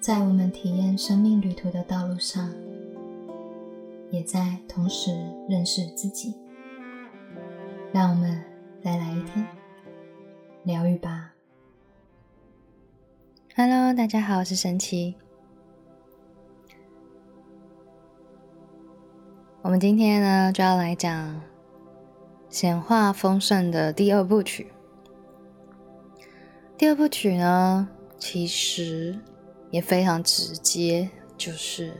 在我们体验生命旅途的道路上，也在同时认识自己。让我们再来一天疗愈吧。Hello，大家好，我是神奇。我们今天呢，就要来讲《显化丰盛》的第二部曲。第二部曲呢，其实也非常直接，就是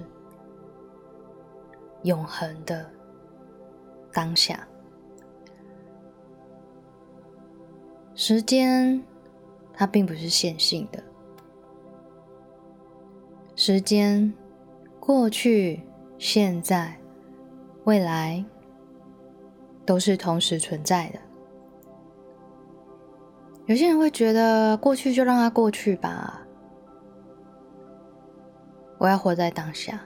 永恒的当下。时间它并不是线性的，时间过去、现在、未来都是同时存在的。有些人会觉得过去就让它过去吧，我要活在当下。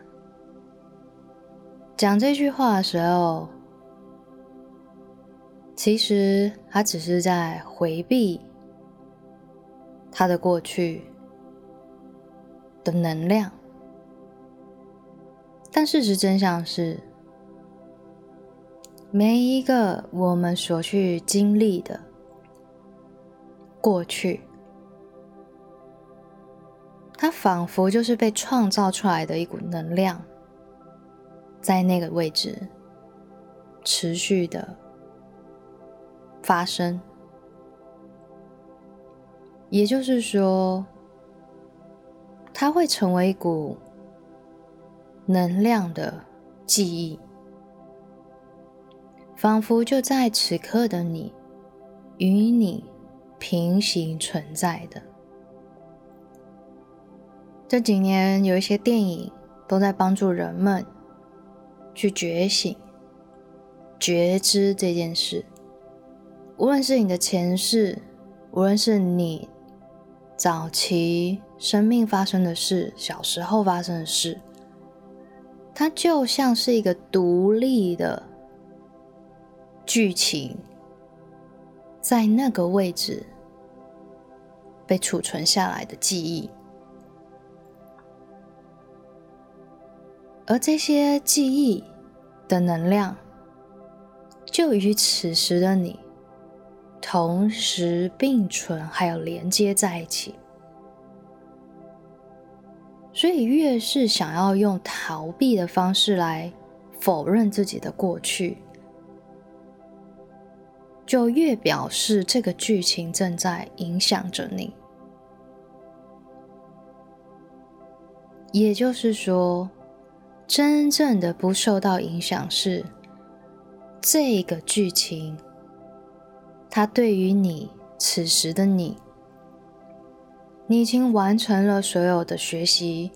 讲这句话的时候，其实他只是在回避他的过去的能量，但事实真相是，每一个我们所去经历的。过去，它仿佛就是被创造出来的一股能量，在那个位置持续的发生。也就是说，它会成为一股能量的记忆，仿佛就在此刻的你与你。平行存在的。这几年有一些电影都在帮助人们去觉醒、觉知这件事。无论是你的前世，无论是你早期生命发生的事、小时候发生的事，它就像是一个独立的剧情，在那个位置。被储存下来的记忆，而这些记忆的能量，就与此时的你同时并存，还有连接在一起。所以，越是想要用逃避的方式来否认自己的过去。就越表示这个剧情正在影响着你，也就是说，真正的不受到影响是这个剧情，它对于你此时的你，你已经完成了所有的学习，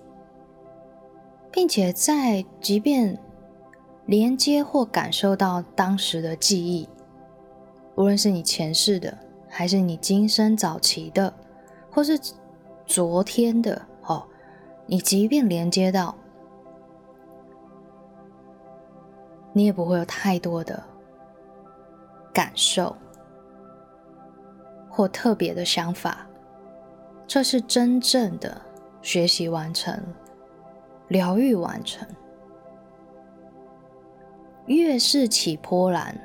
并且在即便连接或感受到当时的记忆。无论是你前世的，还是你今生早期的，或是昨天的，哦，你即便连接到，你也不会有太多的感受或特别的想法。这是真正的学习完成，疗愈完成。越是起波澜。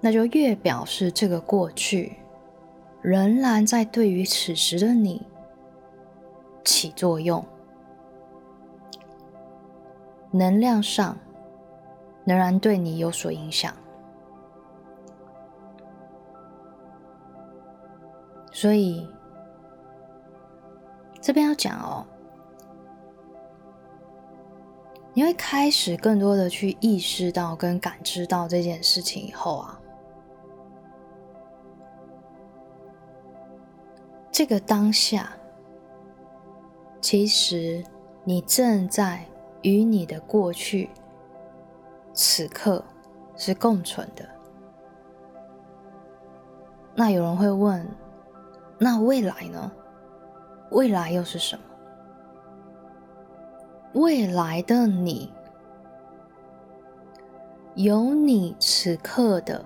那就越表示这个过去仍然在对于此时的你起作用，能量上仍然对你有所影响。所以这边要讲哦，你会开始更多的去意识到跟感知到这件事情以后啊。这个当下，其实你正在与你的过去此刻是共存的。那有人会问：那未来呢？未来又是什么？未来的你，有你此刻的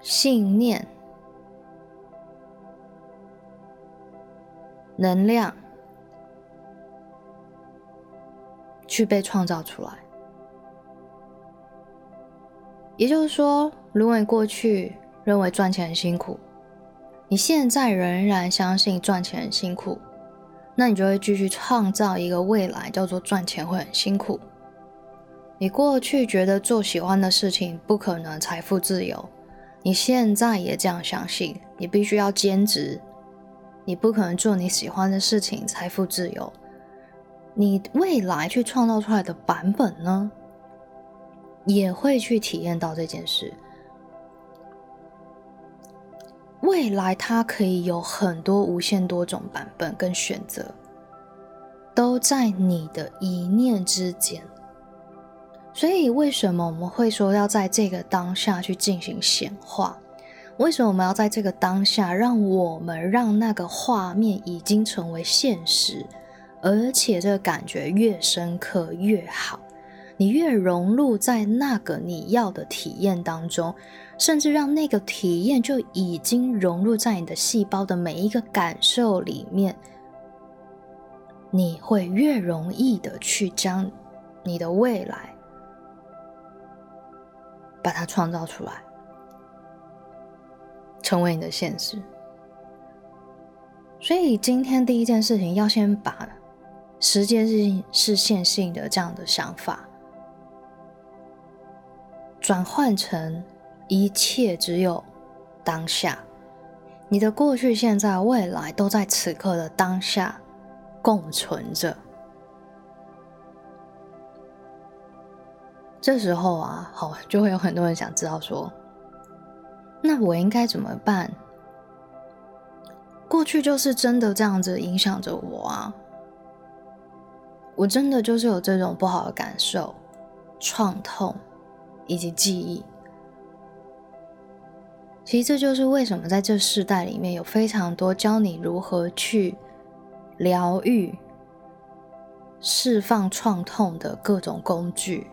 信念。能量、去被创造出来。也就是说，如果你过去认为赚钱很辛苦，你现在仍然相信赚钱很辛苦，那你就会继续创造一个未来，叫做赚钱会很辛苦。你过去觉得做喜欢的事情不可能财富自由，你现在也这样相信，你必须要兼职，你不可能做你喜欢的事情财富自由。你未来去创造出来的版本呢？也会去体验到这件事。未来它可以有很多无限多种版本跟选择，都在你的一念之间。所以，为什么我们会说要在这个当下去进行显化？为什么我们要在这个当下，让我们让那个画面已经成为现实，而且这个感觉越深刻越好？你越融入在那个你要的体验当中，甚至让那个体验就已经融入在你的细胞的每一个感受里面，你会越容易的去将你的未来把它创造出来，成为你的现实。所以今天第一件事情，要先把时间是是线性的这样的想法。转换成一切只有当下，你的过去、现在、未来都在此刻的当下共存着。这时候啊，好，就会有很多人想知道说，那我应该怎么办？过去就是真的这样子影响着我啊，我真的就是有这种不好的感受、创痛。以及记忆，其实这就是为什么在这世代里面有非常多教你如何去疗愈、释放创痛的各种工具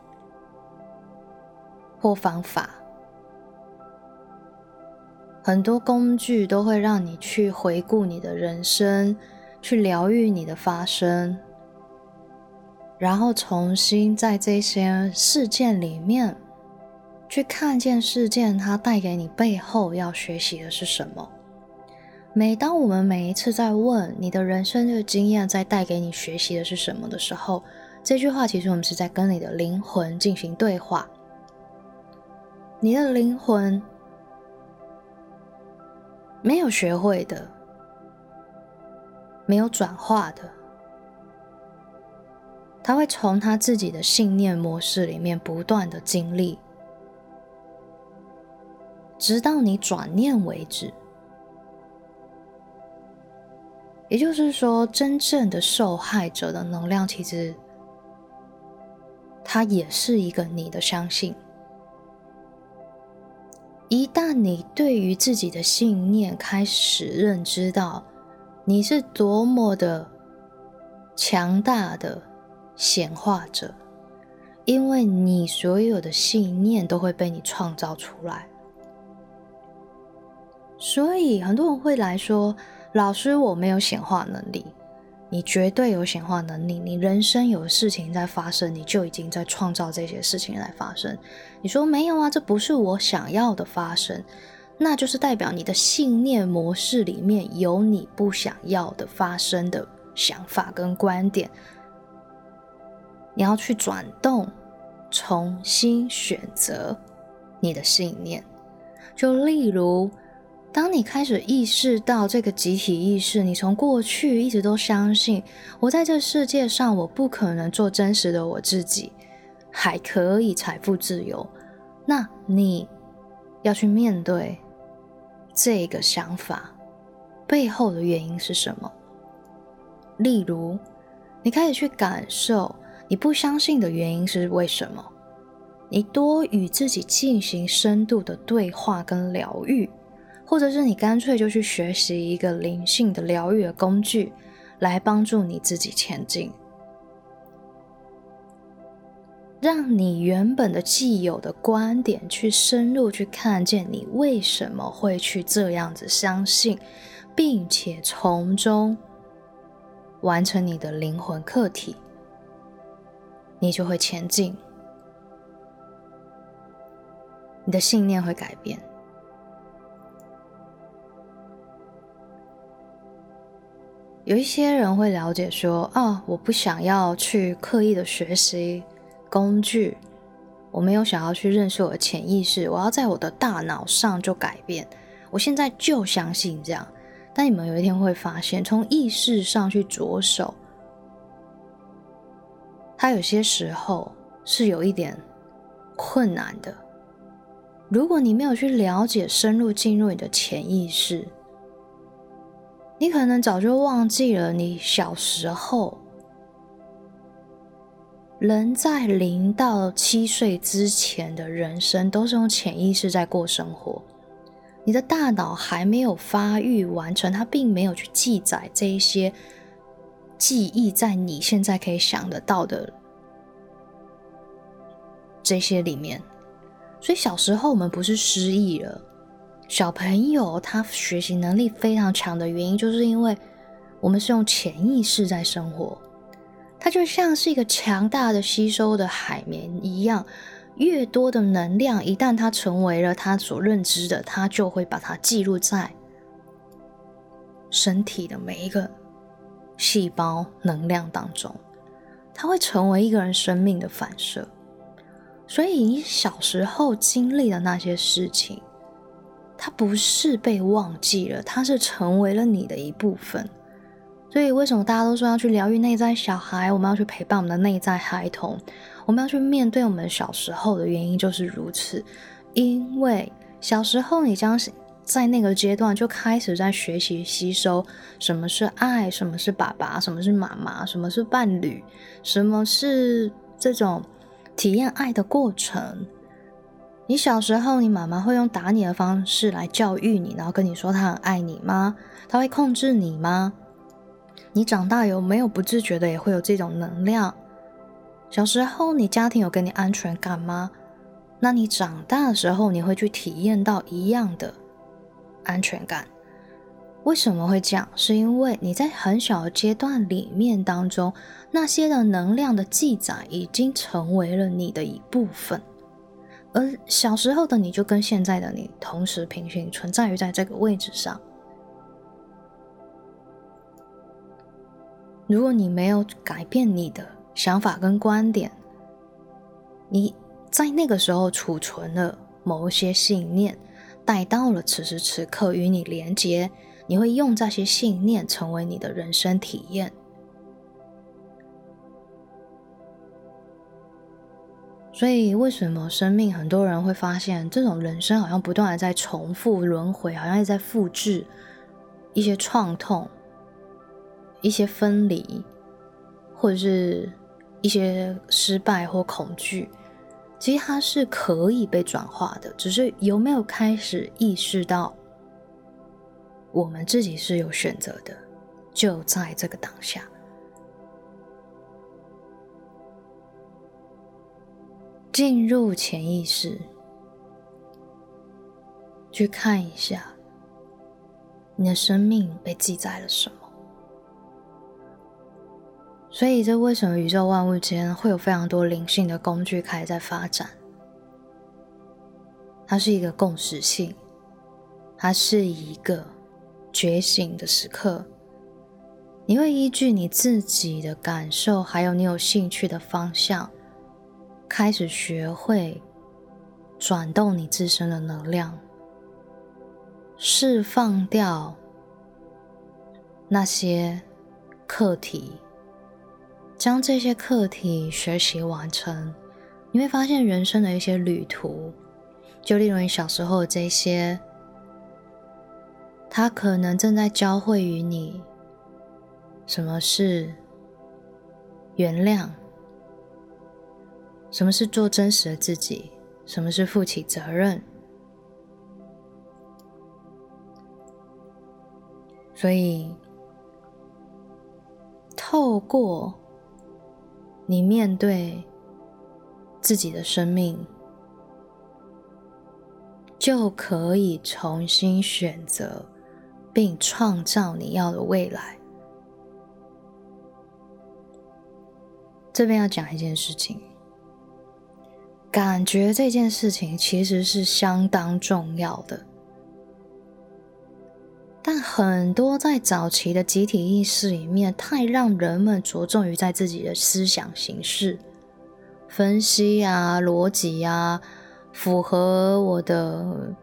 或方法。很多工具都会让你去回顾你的人生，去疗愈你的发生，然后重新在这些事件里面。去看见事件，它带给你背后要学习的是什么？每当我们每一次在问你的人生的经验在带给你学习的是什么的时候，这句话其实我们是在跟你的灵魂进行对话。你的灵魂没有学会的，没有转化的，他会从他自己的信念模式里面不断的经历。直到你转念为止，也就是说，真正的受害者的能量，其实它也是一个你的相信。一旦你对于自己的信念开始认知到，你是多么的强大的显化者，因为你所有的信念都会被你创造出来。所以很多人会来说：“老师，我没有显化能力。”你绝对有显化能力。你人生有事情在发生，你就已经在创造这些事情来发生。你说没有啊？这不是我想要的发生，那就是代表你的信念模式里面有你不想要的发生的想法跟观点。你要去转动，重新选择你的信念。就例如。当你开始意识到这个集体意识，你从过去一直都相信我在这世界上，我不可能做真实的我自己，还可以财富自由。那你要去面对这个想法背后的原因是什么？例如，你开始去感受你不相信的原因是为什么？你多与自己进行深度的对话跟疗愈。或者是你干脆就去学习一个灵性的疗愈的工具，来帮助你自己前进，让你原本的既有的观点去深入去看见你为什么会去这样子相信，并且从中完成你的灵魂课题。你就会前进，你的信念会改变。有一些人会了解说：“啊，我不想要去刻意的学习工具，我没有想要去认识我的潜意识，我要在我的大脑上就改变。我现在就相信这样。”但你们有一天会发现，从意识上去着手，它有些时候是有一点困难的。如果你没有去了解、深入进入你的潜意识，你可能早就忘记了，你小时候，人在零到七岁之前的人生都是用潜意识在过生活。你的大脑还没有发育完成，它并没有去记载这一些记忆在你现在可以想得到的这些里面。所以小时候我们不是失忆了。小朋友他学习能力非常强的原因，就是因为我们是用潜意识在生活，它就像是一个强大的吸收的海绵一样，越多的能量，一旦它成为了他所认知的，他就会把它记录在身体的每一个细胞能量当中，它会成为一个人生命的反射。所以你小时候经历的那些事情。它不是被忘记了，它是成为了你的一部分。所以，为什么大家都说要去疗愈内在小孩？我们要去陪伴我们的内在孩童，我们要去面对我们小时候的原因就是如此。因为小时候你将在那个阶段就开始在学习吸收什么是爱，什么是爸爸，什么是妈妈，什么是伴侣，什么是这种体验爱的过程。你小时候，你妈妈会用打你的方式来教育你，然后跟你说她很爱你吗？她会控制你吗？你长大有没有不自觉的也会有这种能量？小时候你家庭有给你安全感吗？那你长大的时候你会去体验到一样的安全感？为什么会这样？是因为你在很小的阶段里面当中，那些的能量的记载已经成为了你的一部分。而小时候的你就跟现在的你同时平行存在于在这个位置上。如果你没有改变你的想法跟观点，你在那个时候储存了某些信念，带到了此时此刻与你连接，你会用这些信念成为你的人生体验。所以，为什么生命很多人会发现这种人生好像不断的在重复轮回，好像也在复制一些创痛、一些分离，或者是一些失败或恐惧？其实它是可以被转化的，只是有没有开始意识到，我们自己是有选择的，就在这个当下。进入潜意识，去看一下你的生命被记载了什么。所以，这为什么宇宙万物间会有非常多灵性的工具开始在发展？它是一个共识性，它是一个觉醒的时刻。你会依据你自己的感受，还有你有兴趣的方向。开始学会转动你自身的能量，释放掉那些课题，将这些课题学习完成，你会发现人生的一些旅途，就例如你小时候的这些，它可能正在教会于你什么是原谅。什么是做真实的自己？什么是负起责任？所以，透过你面对自己的生命，就可以重新选择并创造你要的未来。这边要讲一件事情，感觉这件事情其实是相当重要的，但很多在早期的集体意识里面，太让人们着重于在自己的思想形式分析啊、逻辑啊，符合我的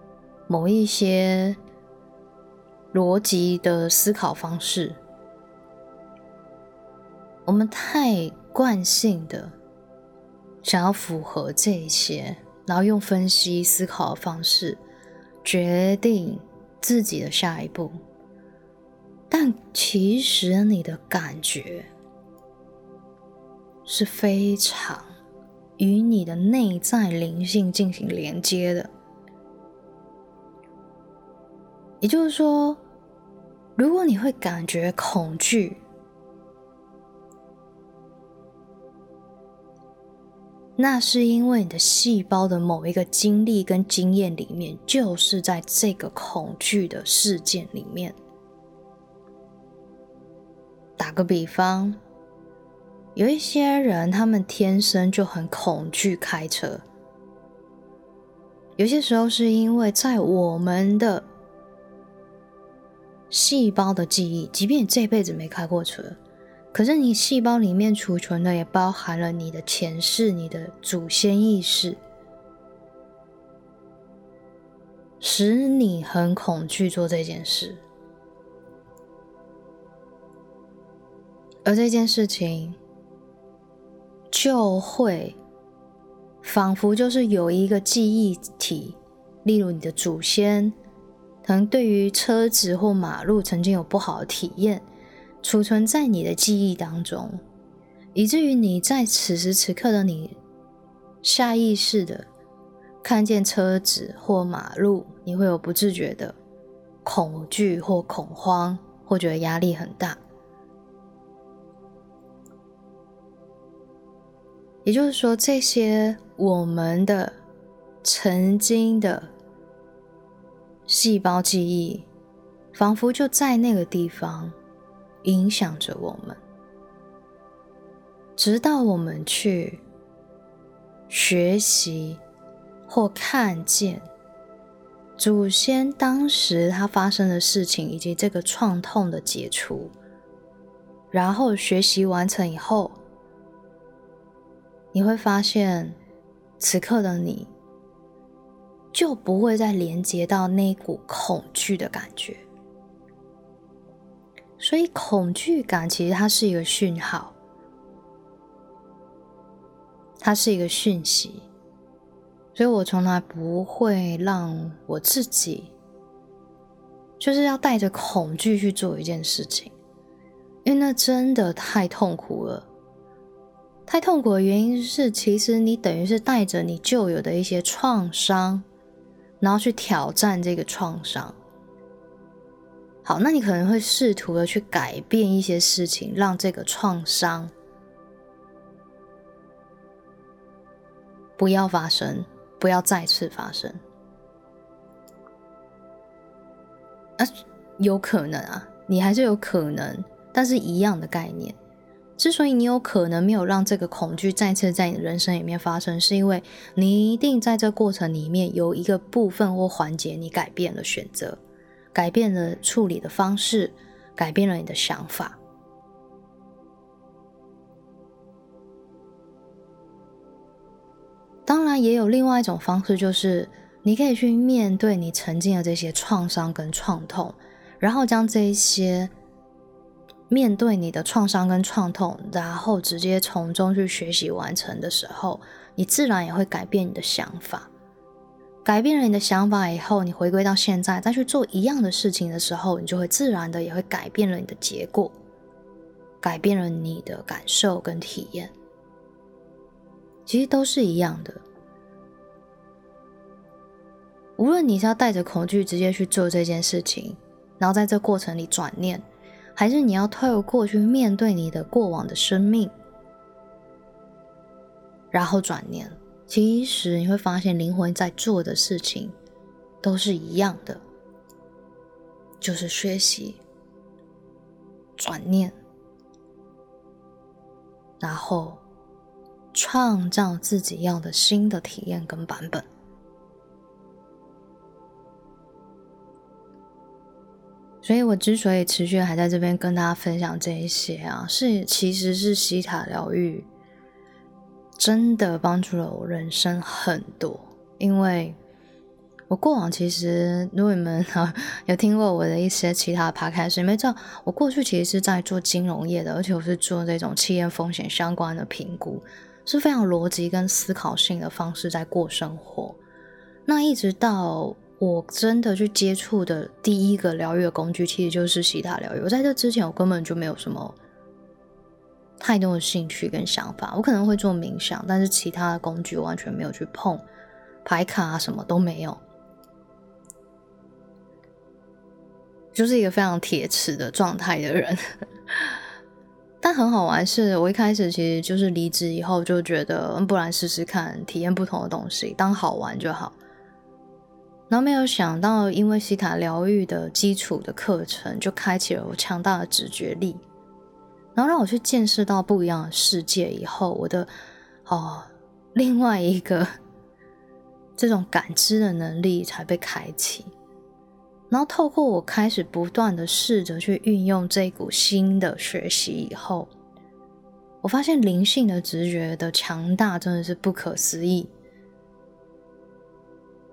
某一些逻辑的思考方式。我们太惯性的想要符合这些，然后用分析思考的方式决定自己的下一步，但其实你的感觉是非常与你的内在灵性进行连接的。也就是说，如果你会感觉恐惧，那是因为你的细胞的某一个经历跟经验里面，就是在这个恐惧的事件里面。打个比方，有一些人他们天生就很恐惧开车，有些时候是因为在我们的细胞的记忆，即便你这辈子没开过车。可是你细胞里面储存的也包含了你的前世、你的祖先意识，使你很恐惧做这件事，而这件事情就会仿佛就是有一个记忆体，例如你的祖先，可能对于车子或马路曾经有不好的体验。储存在你的记忆当中，以至于你在此时此刻的你下意识的看见车子或马路，你会有不自觉的恐惧或恐慌，或觉得压力很大。也就是说，这些我们的曾经的细胞记忆，仿佛就在那个地方。影响着我们，直到我们去学习或看见祖先当时他发生的事情，以及这个创痛的解除，然后学习完成以后，你会发现，此刻的你就不会再连接到那股恐惧的感觉。所以，恐惧感其实它是一个讯号，它是一个讯息。所以我从来不会让我自己，就是要带着恐惧去做一件事情，因为那真的太痛苦了。太痛苦的原因是，其实你等于是带着你旧有的一些创伤，然后去挑战这个创伤。好，那你可能会试图的去改变一些事情，让这个创伤不要发生，不要再次发生。啊，有可能啊，你还是有可能，但是一样的概念。之所以你有可能没有让这个恐惧再次在你人生里面发生，是因为你一定在这过程里面有一个部分或环节你改变了选择。改变了处理的方式，改变了你的想法。当然，也有另外一种方式，就是你可以去面对你曾经的这些创伤跟创痛，然后将这一些面对你的创伤跟创痛，然后直接从中去学习完成的时候，你自然也会改变你的想法。改变了你的想法以后，你回归到现在再去做一样的事情的时候，你就会自然的也会改变了你的结果，改变了你的感受跟体验。其实都是一样的。无论你是要带着恐惧直接去做这件事情，然后在这过程里转念，还是你要透过去面对你的过往的生命，然后转念。其实你会发现，灵魂在做的事情都是一样的，就是学习、转念，然后创造自己要的新的体验跟版本。所以我之所以持续还在这边跟大家分享这一些啊，是其实是西塔疗愈真的帮助了我人生很多。因为我过往其实，如果你们有听过我的一些其他爬开始，你们知道我过去其实是在做金融业的，而且我是做这种企业风险相关的评估，是非常逻辑跟思考性的方式在过生活。那一直到。我真的去接触的第一个疗愈的工具，其实就是西塔疗愈。我在这之前，我根本就没有什么太多的兴趣跟想法。我可能会做冥想，但是其他的工具我完全没有去碰，牌卡啊什么都没有，就是一个非常铁齿的状态的人。但很好玩，是我一开始其实就是离职以后就觉得，不然试试看，体验不同的东西，当好玩就好。然后没有想到，因为西塔疗愈的基础的课程，就开启了我强大的直觉力，然后让我去见识到不一样的世界。以后我的哦，另外一个这种感知的能力才被开启。然后透过我开始不断的试着去运用这股新的学习以后，我发现灵性的直觉的强大真的是不可思议。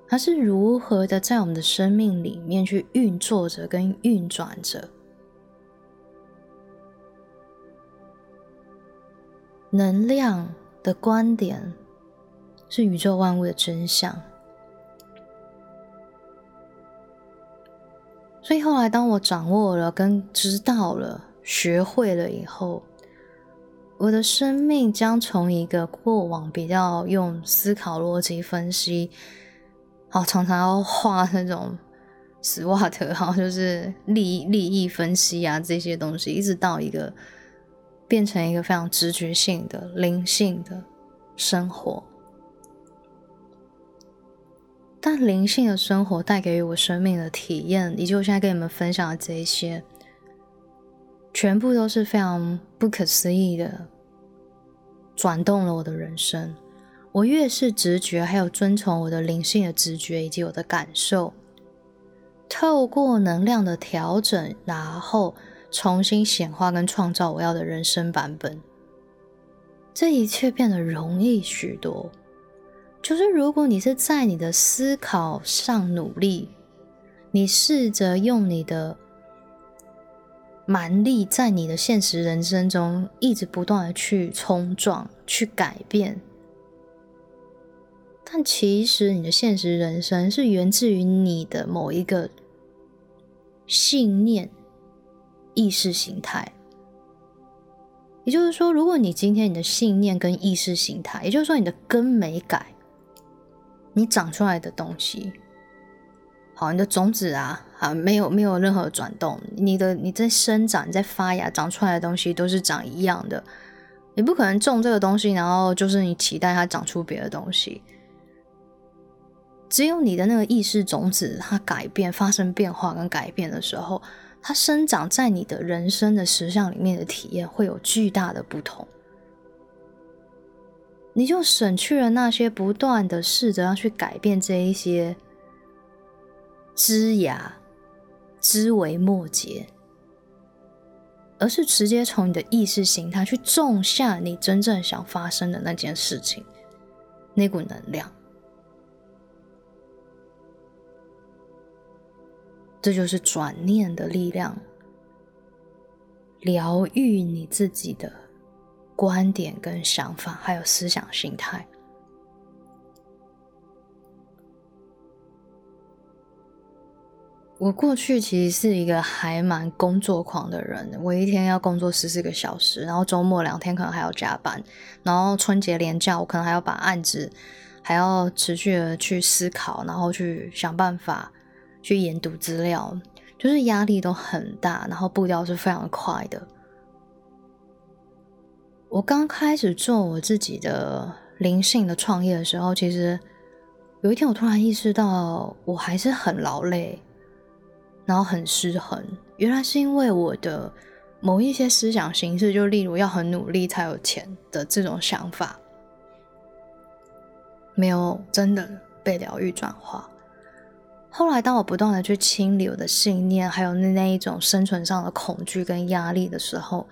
它是如何的在我们的生命里面去运作着跟运转着？能量的观点是宇宙万物的真相。所以后来，当我掌握了、跟知道了、学会了以后，我的生命将从一个过往比较用思考逻辑分析。好，常常要画那种 SWOT，哈，就是利益利益分析啊这些东西，一直到一个变成一个非常直觉性的灵性的生活。但灵性的生活带给我生命的体验，以及我现在跟你们分享的这一些，全部都是非常不可思议的，转动了我的人生。我越是直觉，还有遵从我的灵性的直觉以及我的感受，透过能量的调整，然后重新显化跟创造我要的人生版本，这一切变得容易许多。就是如果你是在你的思考上努力，你试着用你的蛮力，在你的现实人生中一直不断的去冲撞、去改变。但其实，你的现实人生是源自于你的某一个信念、意识形态。也就是说，如果你今天你的信念跟意识形态，也就是说你的根没改，你长出来的东西，好，你的种子啊，啊，没有没有任何转动，你的你在生长、你在发芽、长出来的东西都是长一样的，你不可能种这个东西，然后就是你期待它长出别的东西。只有你的那个意识种子，它改变、发生变化跟改变的时候，它生长在你的人生的实相里面的体验会有巨大的不同。你就省去了那些不断的试着要去改变这一些枝芽、枝微末节，而是直接从你的意识形态去种下你真正想发生的那件事情，那股能量。这就是转念的力量，疗愈你自己的观点跟想法，还有思想心态。我过去其实是一个还蛮工作狂的人，我一天要工作十四个小时，然后周末两天可能还要加班，然后春节连假我可能还要把案子还要持续的去思考，然后去想办法。去研读资料，就是压力都很大，然后步调是非常快的。我刚开始做我自己的灵性的创业的时候，其实有一天我突然意识到，我还是很劳累，然后很失衡。原来是因为我的某一些思想形式，就例如要很努力才有钱的这种想法，没有真的被疗愈转化。后来，当我不断的去清理我的信念，还有那一种生存上的恐惧跟压力的时候，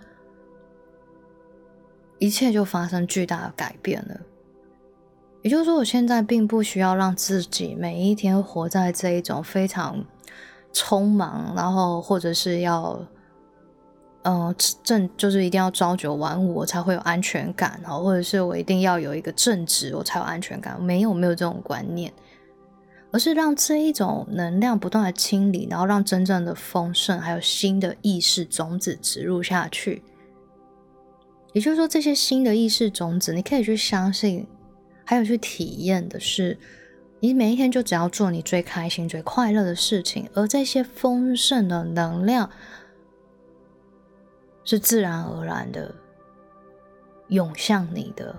一切就发生巨大的改变了。也就是说，我现在并不需要让自己每一天活在这一种非常匆忙，然后或者是要，嗯，正就是一定要朝九晚五我才会有安全感，然后或者是我一定要有一个正职我才有安全感，没有没有这种观念。而是让这一种能量不断的清理，然后让真正的丰盛还有新的意识种子植入下去。也就是说，这些新的意识种子，你可以去相信，还有去体验的是，你每一天就只要做你最开心、最快乐的事情，而这些丰盛的能量是自然而然的涌向你的。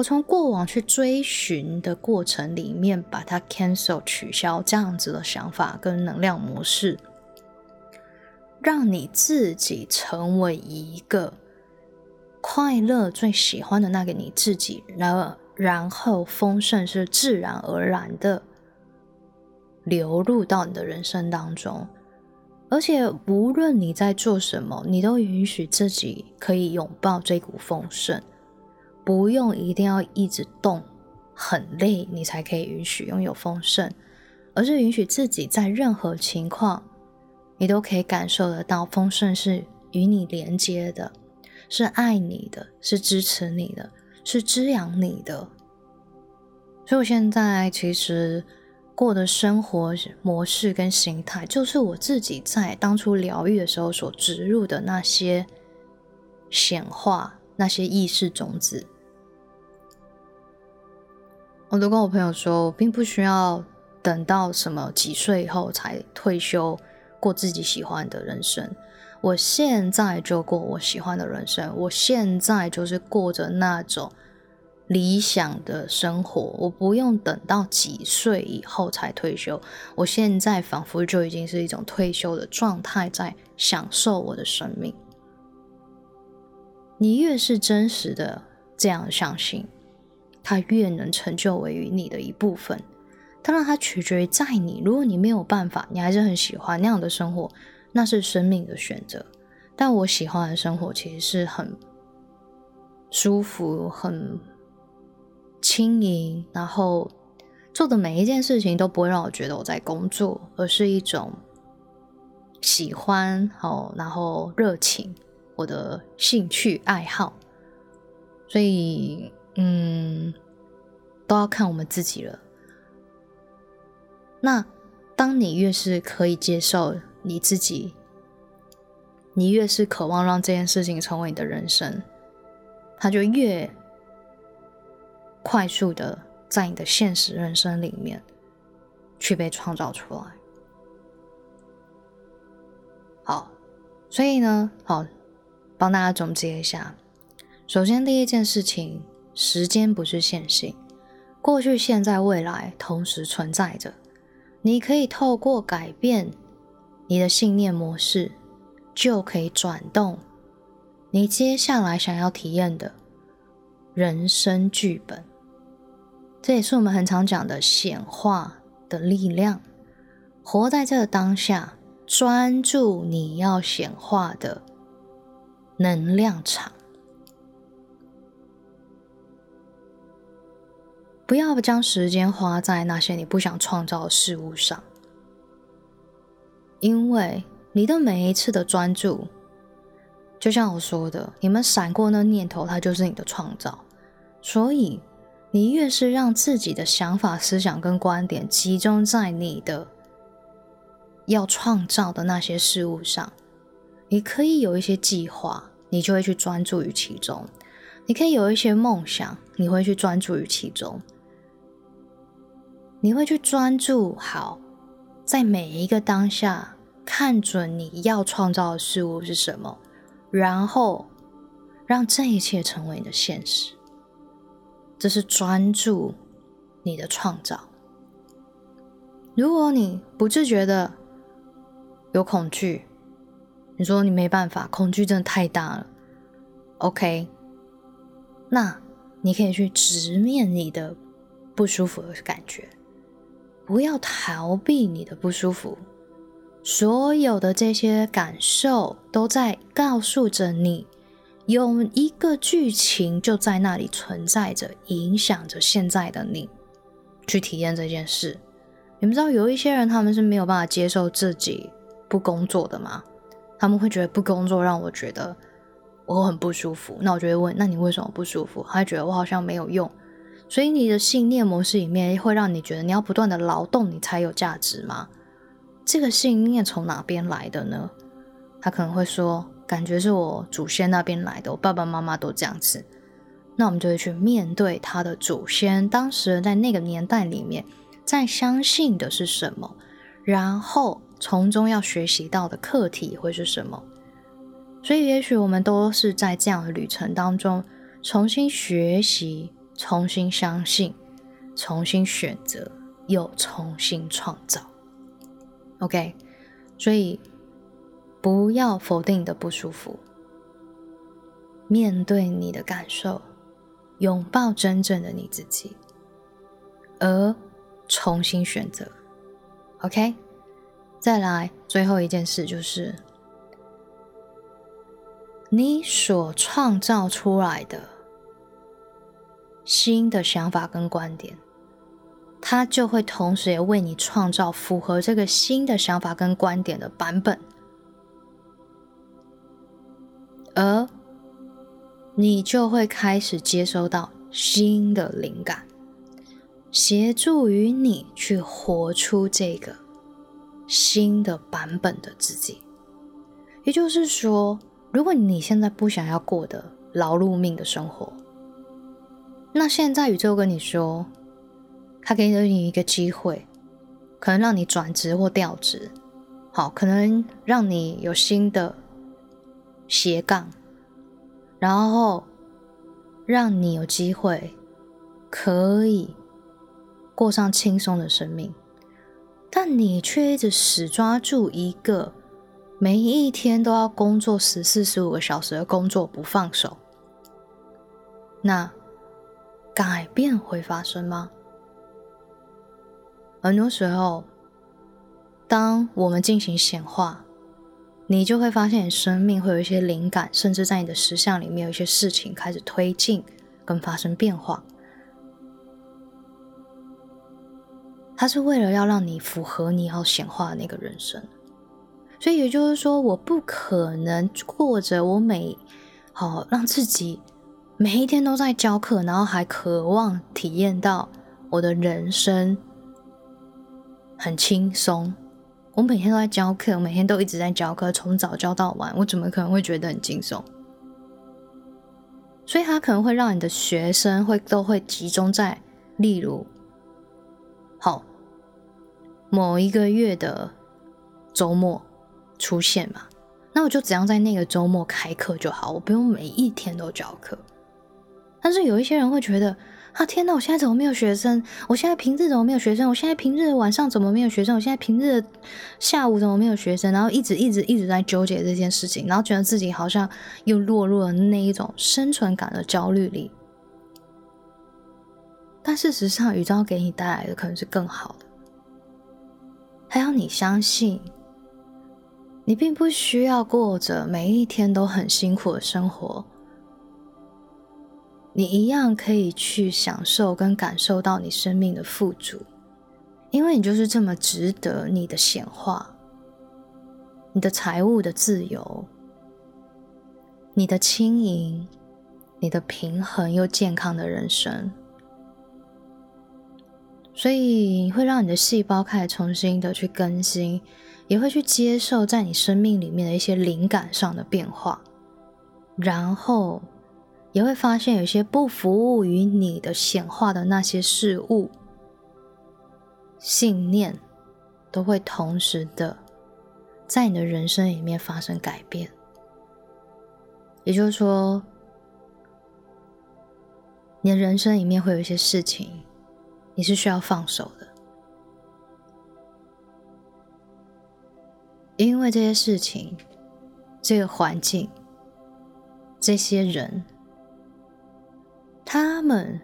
我从过往去追寻的过程里面，把它 cancel 取消这样子的想法跟能量模式，让你自己成为一个快乐、最喜欢的那个你自己，然后然后丰盛是自然而然的流入到你的人生当中，而且无论你在做什么，你都允许自己可以拥抱这股丰盛。不用一定要一直动，很累你才可以允许拥有丰盛，而是允许自己在任何情况，你都可以感受得到丰盛是与你连接的，是爱你的，是支持你的，是滋养你的。所以我现在其实过的生活模式跟形态，就是我自己在当初疗愈的时候所植入的那些显化那些意识种子。我都跟我朋友说，我并不需要等到什么几岁以后才退休，过自己喜欢的人生。我现在就过我喜欢的人生，我现在就是过着那种理想的生活。我不用等到几岁以后才退休，我现在仿佛就已经是一种退休的状态，在享受我的生命。你越是真实的这样相信。它越能成就为于你的一部分，当然它取决于在你。如果你没有办法，你还是很喜欢那样的生活，那是生命的选择。但我喜欢的生活其实是很舒服、很轻盈，然后做的每一件事情都不会让我觉得我在工作，而是一种喜欢哦，然后热情，我的兴趣爱好，所以。嗯，都要看我们自己了。那当你越是可以接受你自己，你越是渴望让这件事情成为你的人生，它就越快速的在你的现实人生里面去被创造出来。好，所以呢，好帮大家总结一下。首先，第一件事情。时间不是线性，过去、现在、未来同时存在着。你可以透过改变你的信念模式，就可以转动你接下来想要体验的人生剧本。这也是我们很常讲的显化的力量。活在这个当下，专注你要显化的能量场。不要将时间花在那些你不想创造的事物上，因为你的每一次的专注，就像我说的，你们闪过那念头，它就是你的创造。所以，你越是让自己的想法、思想跟观点集中在你的要创造的那些事物上，你可以有一些计划，你就会去专注于其中；你可以有一些梦想，你会去专注于其中。你会去专注好，在每一个当下，看准你要创造的事物是什么，然后让这一切成为你的现实。这是专注你的创造。如果你不自觉的有恐惧，你说你没办法，恐惧真的太大了。OK，那你可以去直面你的不舒服的感觉，不要逃避你的不舒服。所有的这些感受都在告诉着你，有一个剧情就在那里存在着，影响着现在的你去体验这件事。你们知道有一些人他们是没有办法接受自己不工作的吗？他们会觉得不工作让我觉得我很不舒服。那我就会问：那你为什么不舒服？他觉得我好像没有用。所以你的信念模式里面会让你觉得你要不断的劳动，你才有价值吗？这个信念从哪边来的呢？他可能会说，感觉是我祖先那边来的，我爸爸妈妈都这样子。那我们就会去面对他的祖先，当时在那个年代里面，在相信的是什么，然后从中要学习到的课题会是什么。所以，也许我们都是在这样的旅程当中，重新学习，重新相信，重新选择，又重新创造。OK，所以不要否定你的不舒服，面对你的感受，拥抱真正的你自己，而重新选择。OK，再来最后一件事就是，你所创造出来的新的想法跟观点。它就会同时也为你创造符合这个新的想法跟观点的版本，而你就会开始接收到新的灵感，协助于你去活出这个新的版本的自己。也就是说，如果你现在不想要过的劳碌命的生活，那现在宇宙跟你说。他给了你一个机会，可能让你转职或调职，好，可能让你有新的斜杠，然后让你有机会可以过上轻松的生命，但你却一直死抓住一个每一天都要工作十四十五个小时的工作不放手，那改变会发生吗？很多时候，当我们进行显化，你就会发现你生命会有一些灵感，甚至在你的实相里面有一些事情开始推进跟发生变化。它是为了要让你符合你要显化的那个人生，所以也就是说，我不可能过着我每好让自己每一天都在教课，然后还渴望体验到我的人生。很轻松，我每天都在教课，每天都一直在教课，从早教到晚，我怎么可能会觉得很轻松？所以，他可能会让你的学生会都会集中在，例如，好，某一个月的周末出现嘛，那我就只要在那个周末开课就好，我不用每一天都教课。但是有一些人会觉得。啊天哪！我现在怎么没有学生？我现在平日怎么没有学生？我现在平日晚上怎么没有学生？我现在平日下午怎么没有学生？然后一直一直一直在纠结这件事情，然后觉得自己好像又落入了那一种生存感的焦虑里。但事实上，宇宙给你带来的可能是更好的。还要你相信，你并不需要过着每一天都很辛苦的生活。你一样可以去享受跟感受到你生命的富足，因为你就是这么值得你的显化，你的财务的自由，你的轻盈，你的平衡又健康的人生，所以会让你的细胞开始重新的去更新，也会去接受在你生命里面的一些灵感上的变化，然后。也会发现有些不服务于你的显化的那些事物、信念，都会同时的在你的人生里面发生改变。也就是说，你的人生里面会有一些事情，你是需要放手的，因为这些事情、这个环境、这些人。他们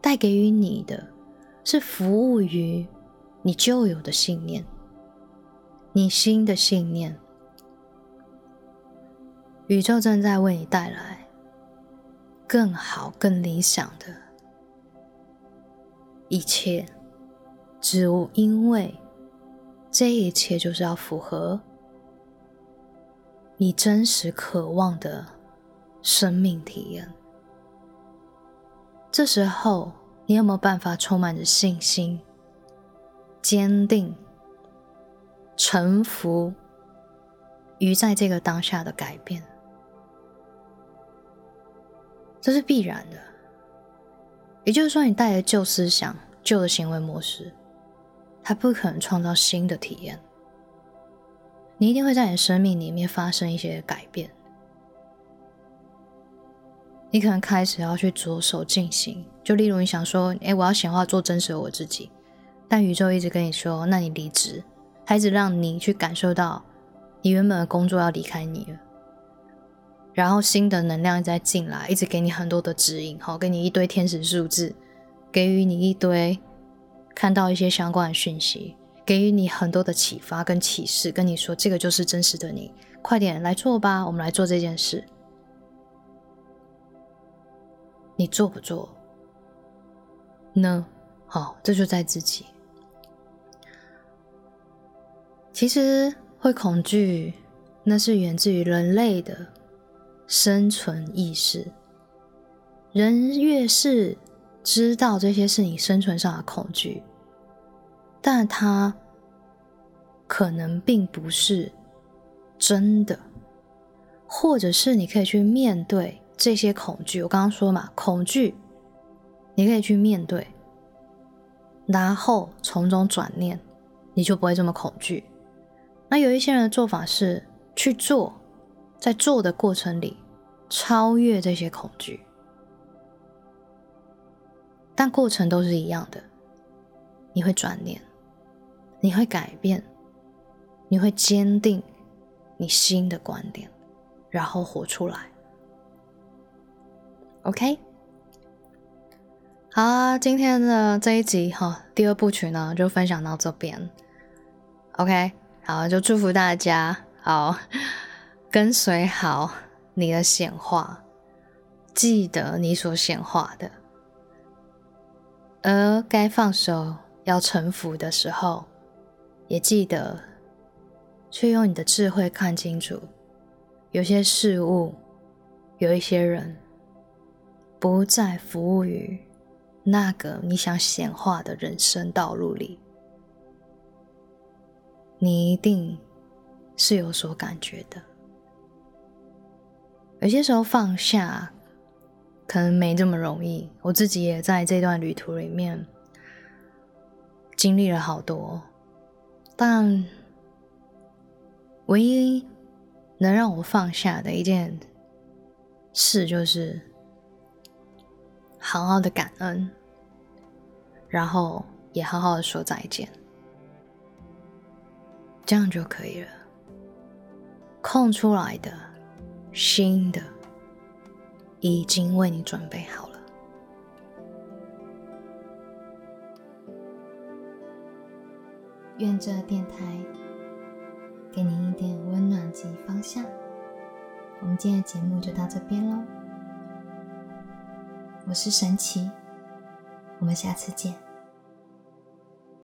带给予你的是服务于你旧有的信念，你新的信念。宇宙正在为你带来更好、更理想的一切，只因为这一切就是要符合你真实渴望的生命体验。这时候，你有没有办法充满着信心、坚定、臣服于在这个当下的改变？这是必然的，也就是说，你带着旧思想、旧的行为模式，它不可能创造新的体验。你一定会在你生命里面发生一些改变，你可能开始要去着手进行。就例如，你想说：“哎，我要显化做真实的我自己。”但宇宙一直跟你说：“那你离职，还是让你去感受到你原本的工作要离开你了。”然后新的能量在进来，一直给你很多的指引，好，给你一堆天使数字，给予你一堆看到一些相关的讯息，给予你很多的启发跟启示，跟你说这个就是真实的你，快点来做吧，我们来做这件事。你做不做呢？好，这就在自己。其实会恐惧，那是源自于人类的。生存意识，人越是知道这些是你生存上的恐惧，但它可能并不是真的，或者是你可以去面对这些恐惧。我刚刚说嘛，恐惧你可以去面对，然后从中转念，你就不会这么恐惧。那有一些人的做法是去做。在做的过程里，超越这些恐惧，但过程都是一样的。你会转念，你会改变，你会坚定你新的观点，然后活出来。OK，好啊，今天的这一集哈，第二部曲呢就分享到这边。OK，好，就祝福大家好。跟随好你的显化，记得你所显化的，而该放手要臣服的时候，也记得去用你的智慧看清楚，有些事物，有一些人，不再服务于那个你想显化的人生道路里，你一定是有所感觉的。有些时候放下可能没这么容易，我自己也在这段旅途里面经历了好多，但唯一能让我放下的一件事就是好好的感恩，然后也好好的说再见，这样就可以了。空出来的。新的已经为你准备好了。愿这电台给您一点温暖及方向。我们今天的节目就到这边喽。我是神奇，我们下次见。